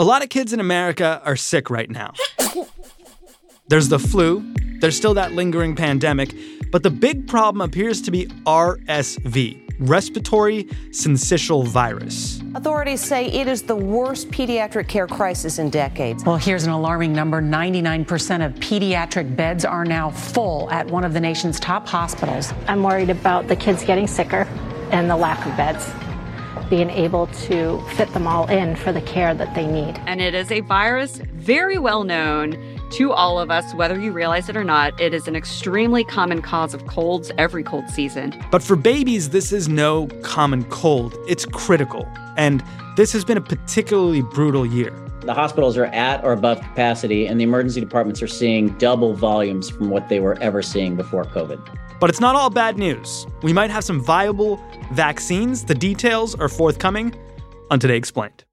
A lot of kids in America are sick right now. There's the flu, there's still that lingering pandemic, but the big problem appears to be RSV, respiratory syncytial virus. Authorities say it is the worst pediatric care crisis in decades. Well, here's an alarming number 99% of pediatric beds are now full at one of the nation's top hospitals. I'm worried about the kids getting sicker and the lack of beds being able to fit them all in for the care that they need. And it is a virus very well known to all of us, whether you realize it or not. It is an extremely common cause of colds every cold season. But for babies, this is no common cold, it's critical. And this has been a particularly brutal year. The hospitals are at or above capacity, and the emergency departments are seeing double volumes from what they were ever seeing before COVID. But it's not all bad news. We might have some viable vaccines. The details are forthcoming on Today Explained.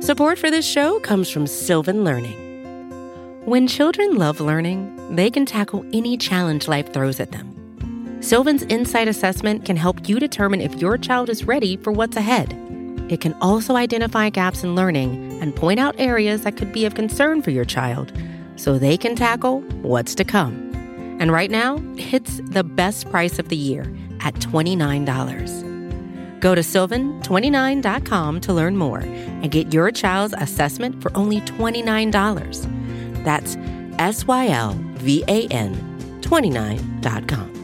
Support for this show comes from Sylvan Learning. When children love learning, they can tackle any challenge life throws at them. Sylvan's Insight Assessment can help you determine if your child is ready for what's ahead. It can also identify gaps in learning and point out areas that could be of concern for your child so they can tackle what's to come. And right now, it's the best price of the year at $29. Go to sylvan29.com to learn more and get your child's assessment for only $29. That's S Y L V A N 29.com.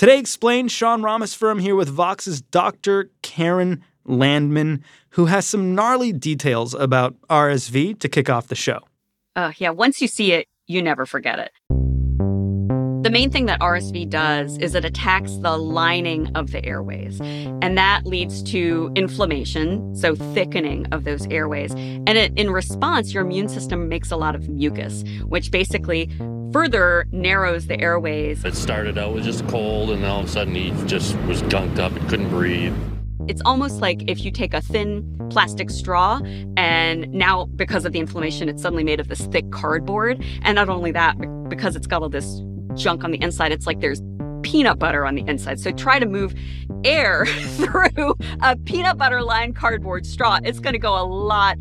Today explained Sean Rameswaram here with Vox's Dr. Karen Landman, who has some gnarly details about RSV to kick off the show. Uh, yeah, once you see it, you never forget it. The main thing that RSV does is it attacks the lining of the airways, and that leads to inflammation, so thickening of those airways. And it, in response, your immune system makes a lot of mucus, which basically further narrows the airways. It started out with just cold, and then all of a sudden he just was gunked up and couldn't breathe. It's almost like if you take a thin plastic straw and now because of the inflammation it's suddenly made of this thick cardboard and not only that because it's got all this junk on the inside it's like there's peanut butter on the inside so try to move air through a peanut butter lined cardboard straw it's going to go a lot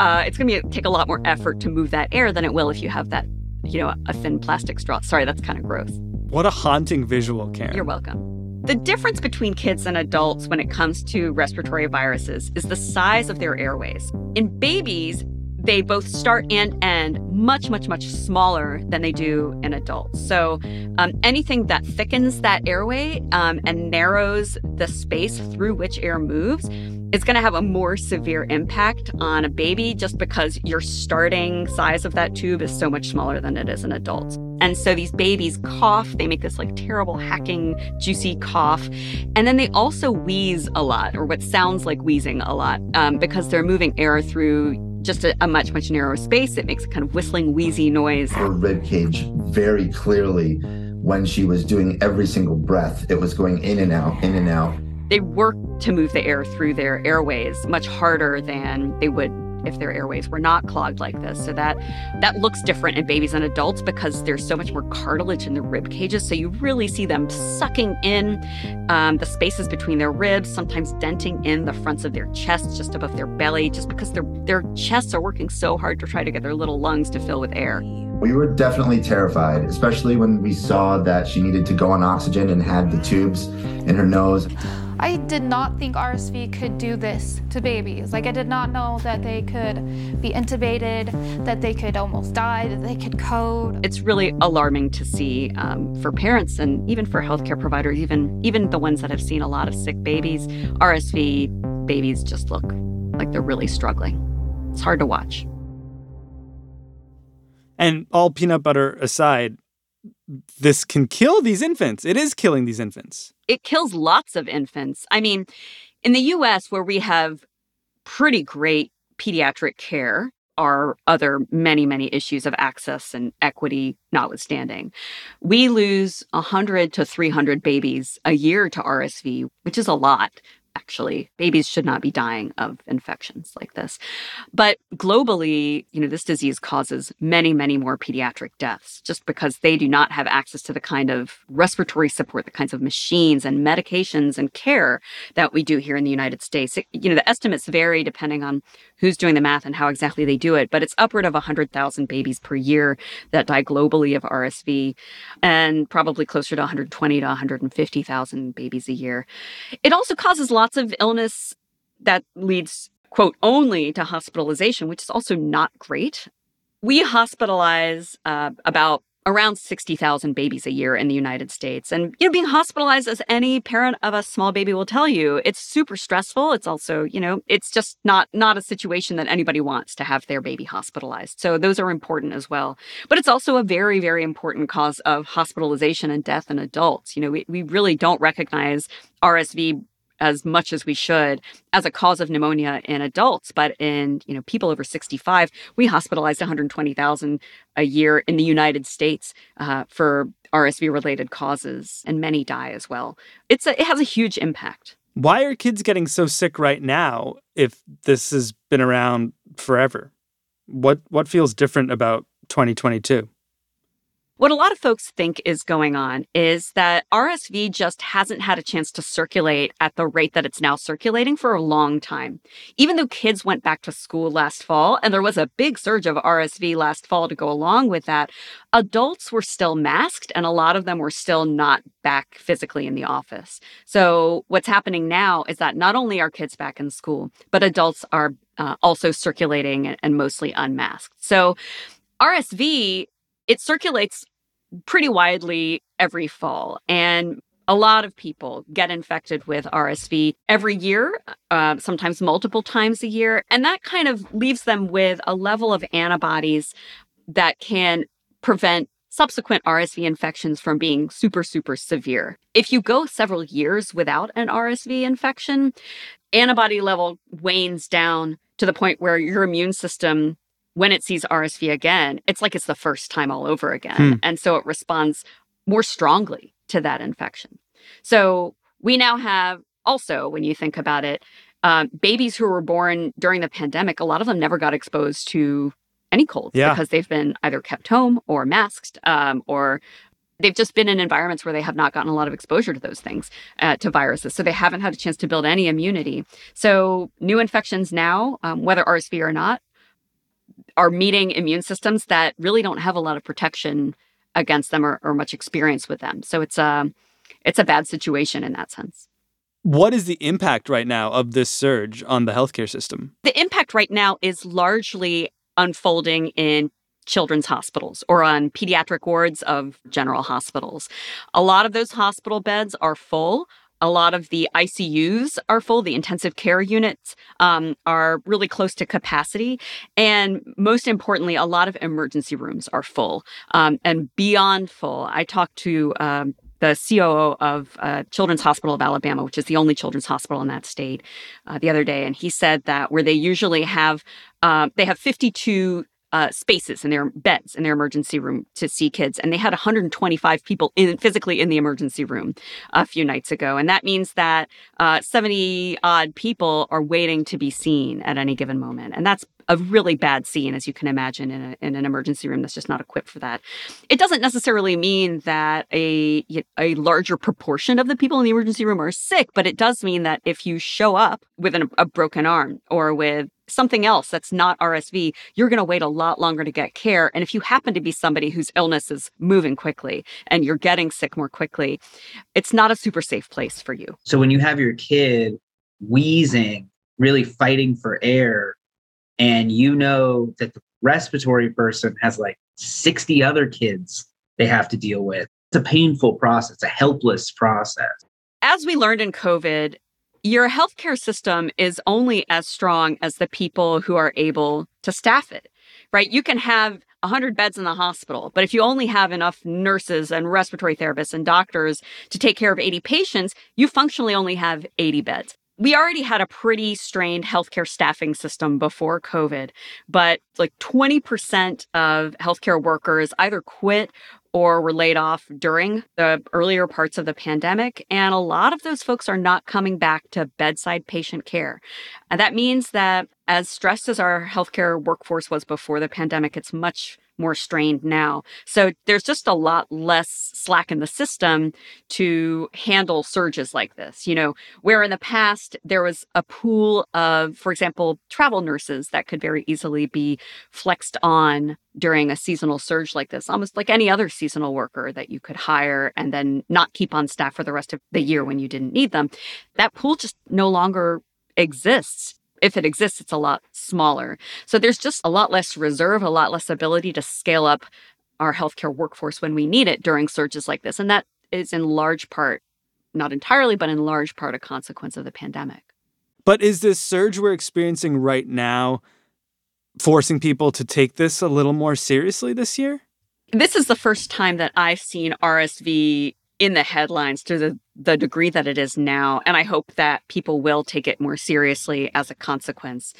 uh, it's going to take a lot more effort to move that air than it will if you have that you know a thin plastic straw sorry that's kind of gross What a haunting visual, Karen. you're welcome. The difference between kids and adults when it comes to respiratory viruses is the size of their airways. In babies, they both start and end much, much, much smaller than they do in adults. So, um, anything that thickens that airway um, and narrows the space through which air moves is going to have a more severe impact on a baby just because your starting size of that tube is so much smaller than it is in adults. And so these babies cough, they make this like terrible hacking, juicy cough. And then they also wheeze a lot, or what sounds like wheezing a lot, um, because they're moving air through just a, a much, much narrower space. It makes a kind of whistling, wheezy noise. her rib cage very clearly when she was doing every single breath. It was going in and out, in and out. They work to move the air through their airways much harder than they would if their airways were not clogged like this. So that that looks different in babies and adults because there's so much more cartilage in the rib cages. So you really see them sucking in um, the spaces between their ribs, sometimes denting in the fronts of their chests just above their belly, just because their their chests are working so hard to try to get their little lungs to fill with air. We were definitely terrified, especially when we saw that she needed to go on oxygen and had the tubes in her nose. I did not think RSV could do this to babies. Like, I did not know that they could be intubated, that they could almost die, that they could code. It's really alarming to see um, for parents and even for healthcare providers, even even the ones that have seen a lot of sick babies. RSV babies just look like they're really struggling. It's hard to watch. And all peanut butter aside, this can kill these infants. It is killing these infants. it kills lots of infants. I mean, in the US, where we have pretty great pediatric care, are other many, many issues of access and equity notwithstanding. We lose 100 to 300 babies a year to RSV, which is a lot. Actually. Babies should not be dying of infections like this. But globally, you know, this disease causes many, many more pediatric deaths just because they do not have access to the kind of respiratory support, the kinds of machines and medications and care that we do here in the United States. It, you know, the estimates vary depending on who's doing the math and how exactly they do it, but it's upward of 100,000 babies per year that die globally of RSV and probably closer to 120 to 150,000 babies a year. It also causes lots of illness that leads, quote, only to hospitalization, which is also not great. We hospitalize uh, about around 60,000 babies a year in the United States. And, you know, being hospitalized, as any parent of a small baby will tell you, it's super stressful. It's also, you know, it's just not, not a situation that anybody wants to have their baby hospitalized. So those are important as well. But it's also a very, very important cause of hospitalization and death in adults. You know, we, we really don't recognize RSV as much as we should as a cause of pneumonia in adults but in you know people over 65 we hospitalized 120000 a year in the united states uh, for rsv related causes and many die as well. It's a, it has a huge impact. Why are kids getting so sick right now if this has been around forever? What what feels different about 2022 what a lot of folks think is going on is that RSV just hasn't had a chance to circulate at the rate that it's now circulating for a long time. Even though kids went back to school last fall, and there was a big surge of RSV last fall to go along with that, adults were still masked, and a lot of them were still not back physically in the office. So, what's happening now is that not only are kids back in school, but adults are uh, also circulating and, and mostly unmasked. So, RSV it circulates pretty widely every fall. And a lot of people get infected with RSV every year, uh, sometimes multiple times a year. And that kind of leaves them with a level of antibodies that can prevent subsequent RSV infections from being super, super severe. If you go several years without an RSV infection, antibody level wanes down to the point where your immune system when it sees RSV again, it's like it's the first time all over again. Hmm. And so it responds more strongly to that infection. So we now have also, when you think about it, um, babies who were born during the pandemic, a lot of them never got exposed to any colds yeah. because they've been either kept home or masked um, or they've just been in environments where they have not gotten a lot of exposure to those things, uh, to viruses. So they haven't had a chance to build any immunity. So new infections now, um, whether RSV or not, are meeting immune systems that really don't have a lot of protection against them or, or much experience with them. So it's a it's a bad situation in that sense. What is the impact right now of this surge on the healthcare system? The impact right now is largely unfolding in children's hospitals or on pediatric wards of general hospitals. A lot of those hospital beds are full. A lot of the ICUs are full. The intensive care units um, are really close to capacity. And most importantly, a lot of emergency rooms are full um, and beyond full. I talked to um, the COO of uh, Children's Hospital of Alabama, which is the only children's hospital in that state, uh, the other day, and he said that where they usually have uh, they have 52 uh, spaces in their beds in their emergency room to see kids. And they had 125 people in physically in the emergency room a few nights ago. And that means that uh, 70 odd people are waiting to be seen at any given moment. And that's a really bad scene, as you can imagine, in, a, in an emergency room that's just not equipped for that. It doesn't necessarily mean that a, a larger proportion of the people in the emergency room are sick, but it does mean that if you show up with an, a broken arm or with something else that's not RSV, you're going to wait a lot longer to get care. And if you happen to be somebody whose illness is moving quickly and you're getting sick more quickly, it's not a super safe place for you. So when you have your kid wheezing, really fighting for air, and you know that the respiratory person has like 60 other kids they have to deal with, it's a painful process, a helpless process. As we learned in COVID, your healthcare system is only as strong as the people who are able to staff it, right? You can have 100 beds in the hospital, but if you only have enough nurses and respiratory therapists and doctors to take care of 80 patients, you functionally only have 80 beds. we already had a pretty strained healthcare staffing system before COVID, but like 20% of healthcare workers either quit or were laid off during the earlier parts of the pandemic. And a lot of those folks are not coming back to bedside patient care. And that means that as stressed as our healthcare workforce was before the pandemic, it's much more strained now. So there's just a lot less slack in the system to handle surges like this. You know, where in the past there was a pool of, for example, travel nurses that could very easily be flexed on during a seasonal surge like this, almost like any other seasonal worker that you could hire and then not keep on staff for the rest of the year when you didn't need them. That pool just no longer exists if it exists, it's a lot smaller. So there's just a lot less reserve, a lot less ability to scale up our healthcare workforce when we need it during surges like this. And that is in large part, not entirely, but in large part, a consequence of the pandemic. But is this surge we're experiencing right now forcing people to take this a little more seriously this year? This is the first time that I've seen RSV in the headlines to the, the degree that it is now. And I hope that people will take it more seriously as a consequence.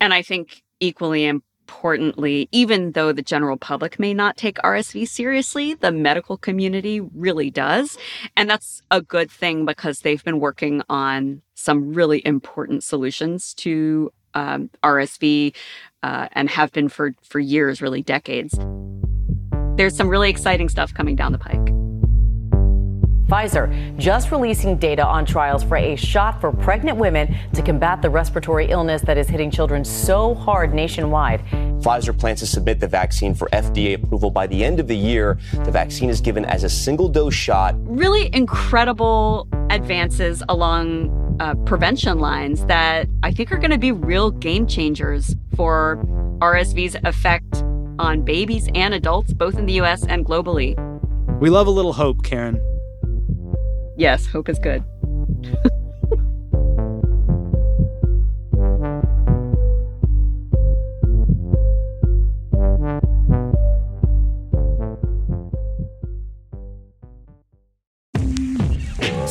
And I think equally importantly, even though the general public may not take RSV seriously, the medical community really does. And that's a good thing because they've been working on some really important solutions to um, RSV uh, and have been for, for years, really decades. There's some really exciting stuff coming down the pike. Pfizer just releasing data on trials for a shot for pregnant women to combat the respiratory illness that is hitting children so hard nationwide. Pfizer plans to submit the vaccine for FDA approval by the end of the year. The vaccine is given as a single dose shot. Really incredible advances along uh, prevention lines that I think are going to be real game changers for RSV's effect on babies and adults, both in the US and globally. We love a little hope, Karen. Yes, hope is good.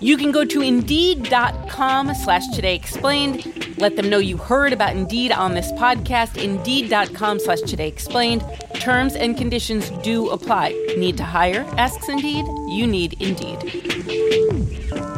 You can go to Indeed.com slash Today Explained. Let them know you heard about Indeed on this podcast. Indeed.com slash Today Explained. Terms and conditions do apply. Need to hire? Asks Indeed. You need Indeed.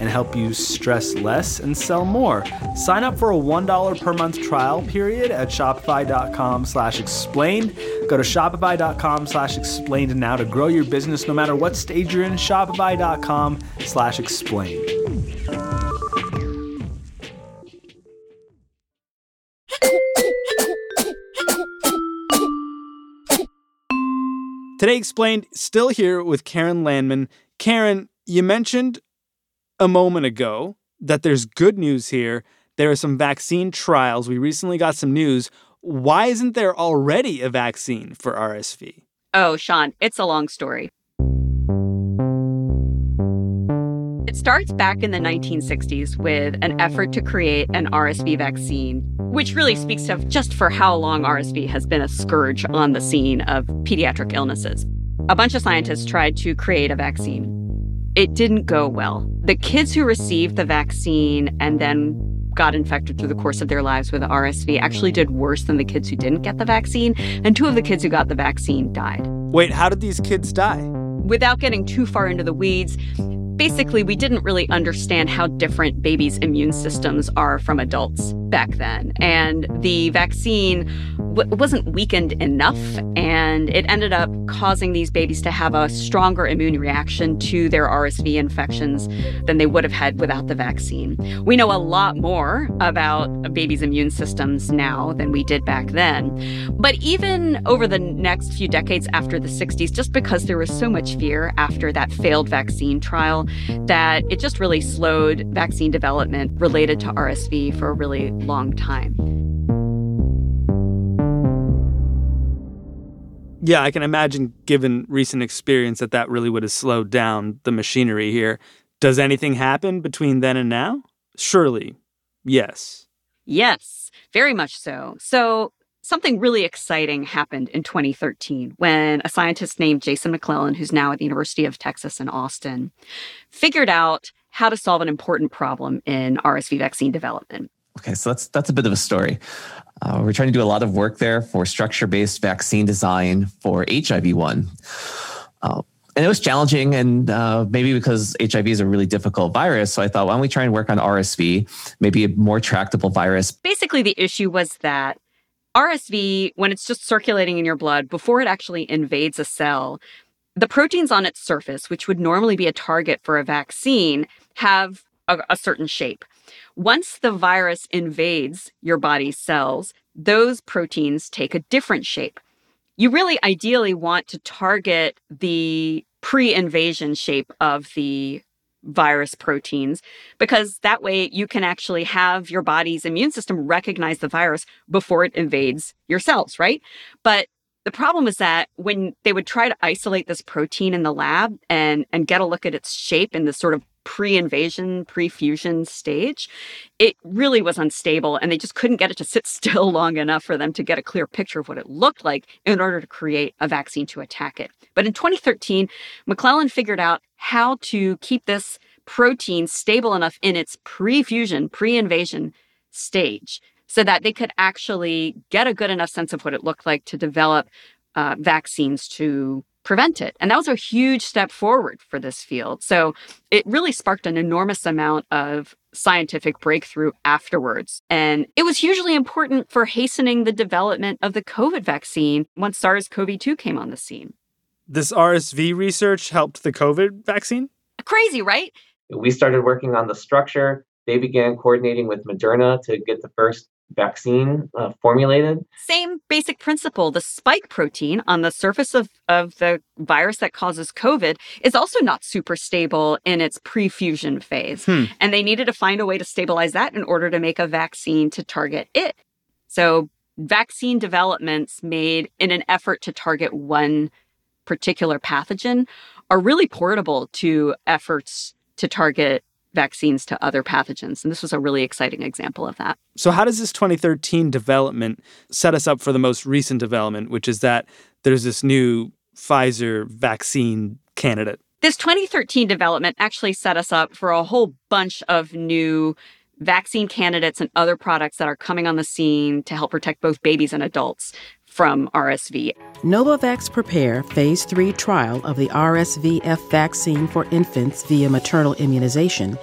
and help you stress less and sell more. Sign up for a $1 per month trial period at shopify.com slash explained. Go to shopify.com slash explained now to grow your business no matter what stage you're in. Shopify.com slash explained. Today Explained, still here with Karen Landman. Karen, you mentioned a moment ago that there's good news here. There are some vaccine trials. We recently got some news. why isn't there already a vaccine for RSV? Oh, Sean, it's a long story. It starts back in the 1960s with an effort to create an RSV vaccine, which really speaks to just for how long RSV has been a scourge on the scene of pediatric illnesses. A bunch of scientists tried to create a vaccine. It didn't go well. The kids who received the vaccine and then got infected through the course of their lives with RSV actually did worse than the kids who didn't get the vaccine, and two of the kids who got the vaccine died. Wait, how did these kids die? Without getting too far into the weeds, basically, we didn't really understand how different babies' immune systems are from adults back then. And the vaccine w- wasn't weakened enough, and it ended up causing these babies to have a stronger immune reaction to their RSV infections than they would have had without the vaccine. We know a lot more about a baby's immune systems now than we did back then. But even over the next few decades after the 60s, just because there was so much fear after that failed vaccine trial, that it just really slowed vaccine development related to RSV for a really long time. Yeah, I can imagine, given recent experience, that that really would have slowed down the machinery here. Does anything happen between then and now? Surely, yes. Yes, very much so. So, something really exciting happened in 2013 when a scientist named Jason McLellan, who's now at the University of Texas in Austin, figured out how to solve an important problem in RSV vaccine development. Okay, so that's that's a bit of a story. Uh, we're trying to do a lot of work there for structure-based vaccine design for HIV one. Uh, and it was challenging, and uh, maybe because HIV is a really difficult virus. So I thought, why don't we try and work on RSV, maybe a more tractable virus? Basically, the issue was that RSV, when it's just circulating in your blood, before it actually invades a cell, the proteins on its surface, which would normally be a target for a vaccine, have a, a certain shape. Once the virus invades your body's cells, those proteins take a different shape. You really ideally want to target the pre invasion shape of the virus proteins because that way you can actually have your body's immune system recognize the virus before it invades your cells, right? But the problem is that when they would try to isolate this protein in the lab and and get a look at its shape in this sort of pre-invasion, pre-fusion stage, it really was unstable and they just couldn't get it to sit still long enough for them to get a clear picture of what it looked like in order to create a vaccine to attack it. But in 2013, McLellan figured out how to keep this protein stable enough in its pre-fusion, pre-invasion stage so that they could actually get a good enough sense of what it looked like to develop uh, vaccines to prevent it. And that was a huge step forward for this field. So it really sparked an enormous amount of scientific breakthrough afterwards. And it was hugely important for hastening the development of the COVID vaccine once SARS CoV 2 came on the scene. This RSV research helped the COVID vaccine? Crazy, right? We started working on the structure. They began coordinating with Moderna to get the first vaccine uh, formulated. Same basic principle. The spike protein on the surface of, of the virus that causes COVID is also not super stable in its pre-fusion phase. Hmm. And they needed to find a way to stabilize that in order to make a vaccine to target it. So vaccine developments made in an effort to target one particular pathogen are really portable to efforts to target vaccines to other pathogens. And this was a really exciting example of that. So, how does this 2013 development set us up for the most recent development, which is that there's this new Pfizer vaccine candidate? This 2013 development actually set us up for a whole bunch of new vaccine candidates and other products that are coming on the scene to help protect both babies and adults from RSV. Novavax Prepare Phase 3 trial of the RSVF vaccine for infants via maternal immunization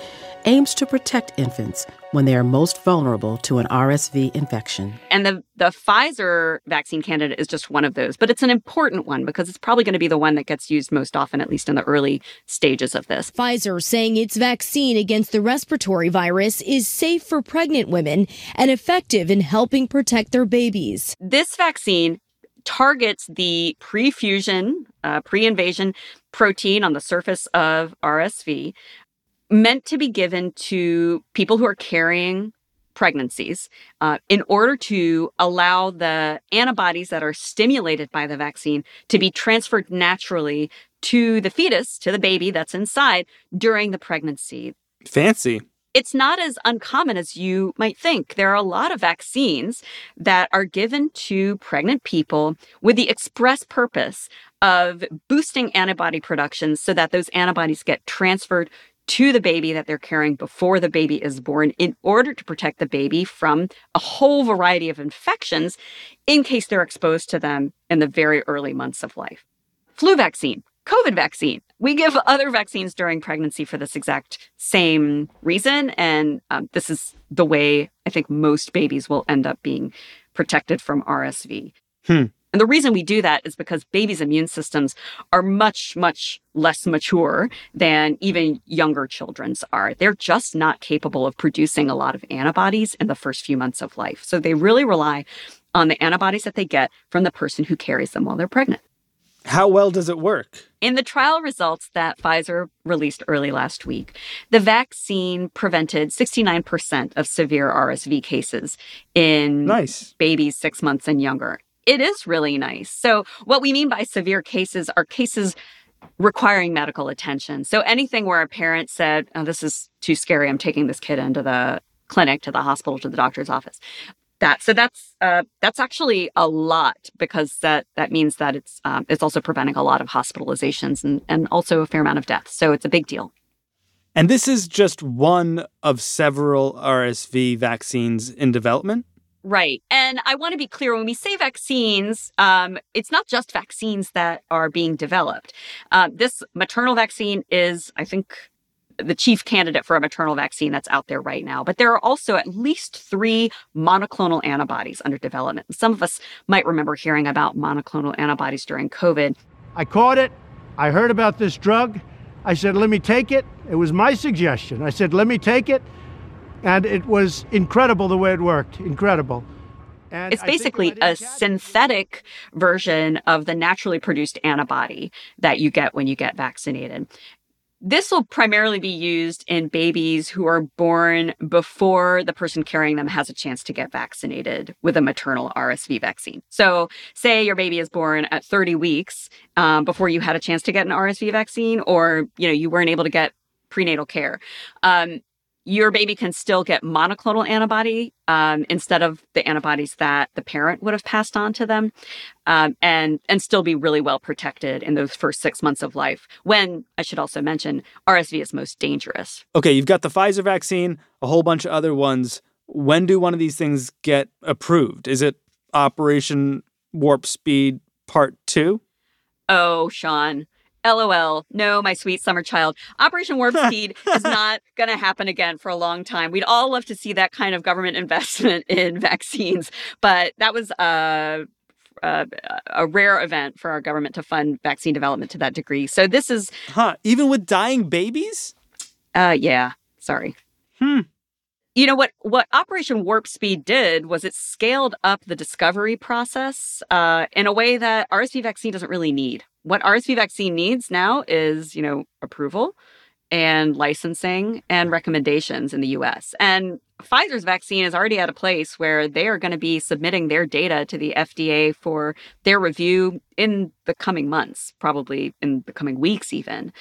aims to protect infants when they are most vulnerable to an RSV infection. And the, the Pfizer vaccine candidate is just one of those, but it's an important one because it's probably going to be the one that gets used most often, at least in the early stages of this. Pfizer saying its vaccine against the respiratory virus is safe for pregnant women and effective in helping protect their babies. This vaccine targets the pre-fusion, uh, pre-invasion protein on the surface of RSV, meant to be given to people who are carrying pregnancies uh, in order to allow the antibodies that are stimulated by the vaccine to be transferred naturally to the fetus, to the baby that's inside during the pregnancy. Fancy. It's not as uncommon as you might think. There are a lot of vaccines that are given to pregnant people with the express purpose of boosting antibody production so that those antibodies get transferred to the baby that they're carrying before the baby is born in order to protect the baby from a whole variety of infections in case they're exposed to them in the very early months of life. Flu vaccine, COVID vaccine. We give other vaccines during pregnancy for this exact same reason. And um, this is the way I think most babies will end up being protected from RSV. Hmm. And the reason we do that is because babies' immune systems are much, much less mature than even younger children's are. They're just not capable of producing a lot of antibodies in the first few months of life. So they really rely on the antibodies that they get from the person who carries them while they're pregnant. How well does it work? In the trial results that Pfizer released early last week, the vaccine prevented 69% of severe RSV cases in nice. babies six months and younger it is really nice. So, what we mean by severe cases are cases requiring medical attention. So, anything where a parent said, oh, This is too scary, I'm taking this kid into the clinic, to the hospital, to the doctor's office. That so that's uh, that's actually a lot because that that means that it's um, it's also preventing a lot of hospitalizations and and also a fair amount of deaths. So it's a big deal. And this is just one of several RSV vaccines in development. Right. And I want to be clear when we say vaccines, um, it's not just vaccines that are being developed. Uh, this maternal vaccine is, I think, the chief candidate for a maternal vaccine that's out there right now. But there are also at least three monoclonal antibodies under development. Some of us might remember hearing about monoclonal antibodies during COVID. I caught it. I heard about this drug. I said, let me take it. It was my suggestion. I said, let me take it and it was incredible the way it worked. Incredible. And it's basically a synthetic version of the naturally produced antibody that you get when you get vaccinated. This will primarily be used in babies who are born before the person carrying them has a chance to get vaccinated with a maternal RSV vaccine. So, say your baby is born at 30 weeks um, before you had a chance to get an RSV vaccine, or you know you weren't able to get prenatal care. Um, your baby can still get monoclonal antibody um, instead of the antibodies that the parent would have passed on to them, um, and and still be really well protected in those first six months of life. When I should also mention RSV is most dangerous. Okay, you've got the Pfizer vaccine, a whole bunch of other ones. When do one of these things get approved? Is it Operation Warp Speed Part Two? Oh, Sean. LOL. No, my sweet summer child. Operation Warp Speed is not going to happen again for a long time. We'd all love to see that kind of government investment in vaccines, but that was a a, a, rare event for our government to fund vaccine development to that degree. So this is, huh? Even with dying babies? Uh, yeah. Sorry. Hmm. You know what? What Operation Warp Speed did was it scaled up the discovery process uh, in a way that RSV vaccine doesn't really need what RSV vaccine needs now is, you know, approval and licensing and recommendations in the US. And Pfizer's vaccine is already at a place where they are going to be submitting their data to the FDA for their review in the coming months, probably in the coming weeks, even.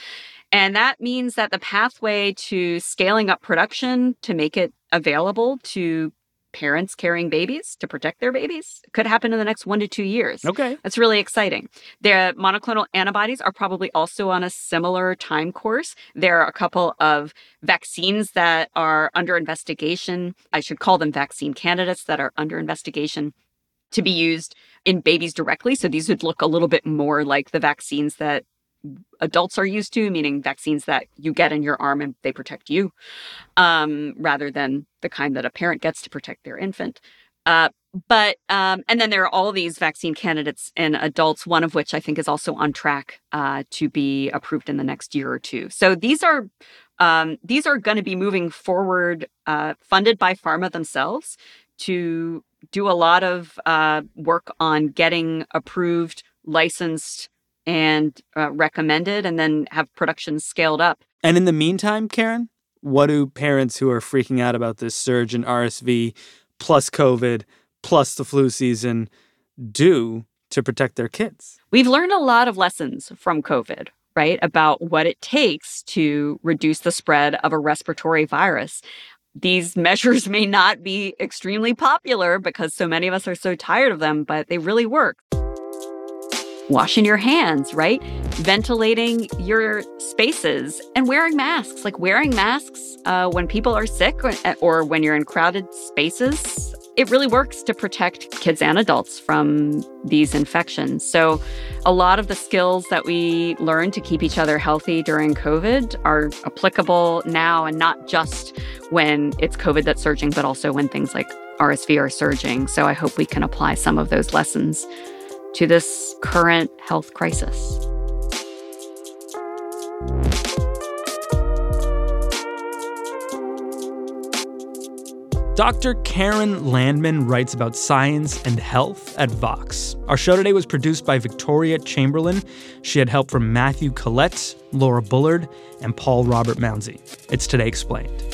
And that means that the pathway to scaling up production to make it available to parents carrying babies to protect their babies could happen in the next one to two years. Okay. That's really exciting. The monoclonal antibodies are probably also on a similar time course. There are a couple of vaccines that are under investigation. I should call them vaccine candidates that are under investigation to be used in babies directly. So these would look a little bit more like the vaccines that adults are used to, meaning vaccines that you get in your arm and they protect you, um, rather than the kind that a parent gets to protect their infant. Uh, but um, and then there are all these vaccine candidates in adults, one of which I think is also on track uh, to be approved in the next year or two. So these are um, these are going to be moving forward, uh, funded by pharma themselves to do a lot of uh, work on getting approved, licensed and uh, recommended and then have production scaled up. And in the meantime, Karen, what do parents who are freaking out about this surge in RSV plus COVID plus the flu season do to protect their kids? We've learned a lot of lessons from COVID, right? About what it takes to reduce the spread of a respiratory virus. These measures may not be extremely popular because so many of us are so tired of them, but they really work. Washing your hands, right? Ventilating your spaces and wearing masks. Like wearing masks uh, when people are sick or, or when you're in crowded spaces it really works to protect kids and adults from these infections. So, a lot of the skills that we learned to keep each other healthy during COVID are applicable now and not just when it's COVID that's surging, but also when things like RSV are surging. So, I hope we can apply some of those lessons to this current health crisis. Dr. Karen Landman writes about science and health at Vox. Our show today was produced by Victoria Chamberlain. She had help from Matthew Collette, Laura Bullard, and Paul Robert Mounsey. It's Today Explained.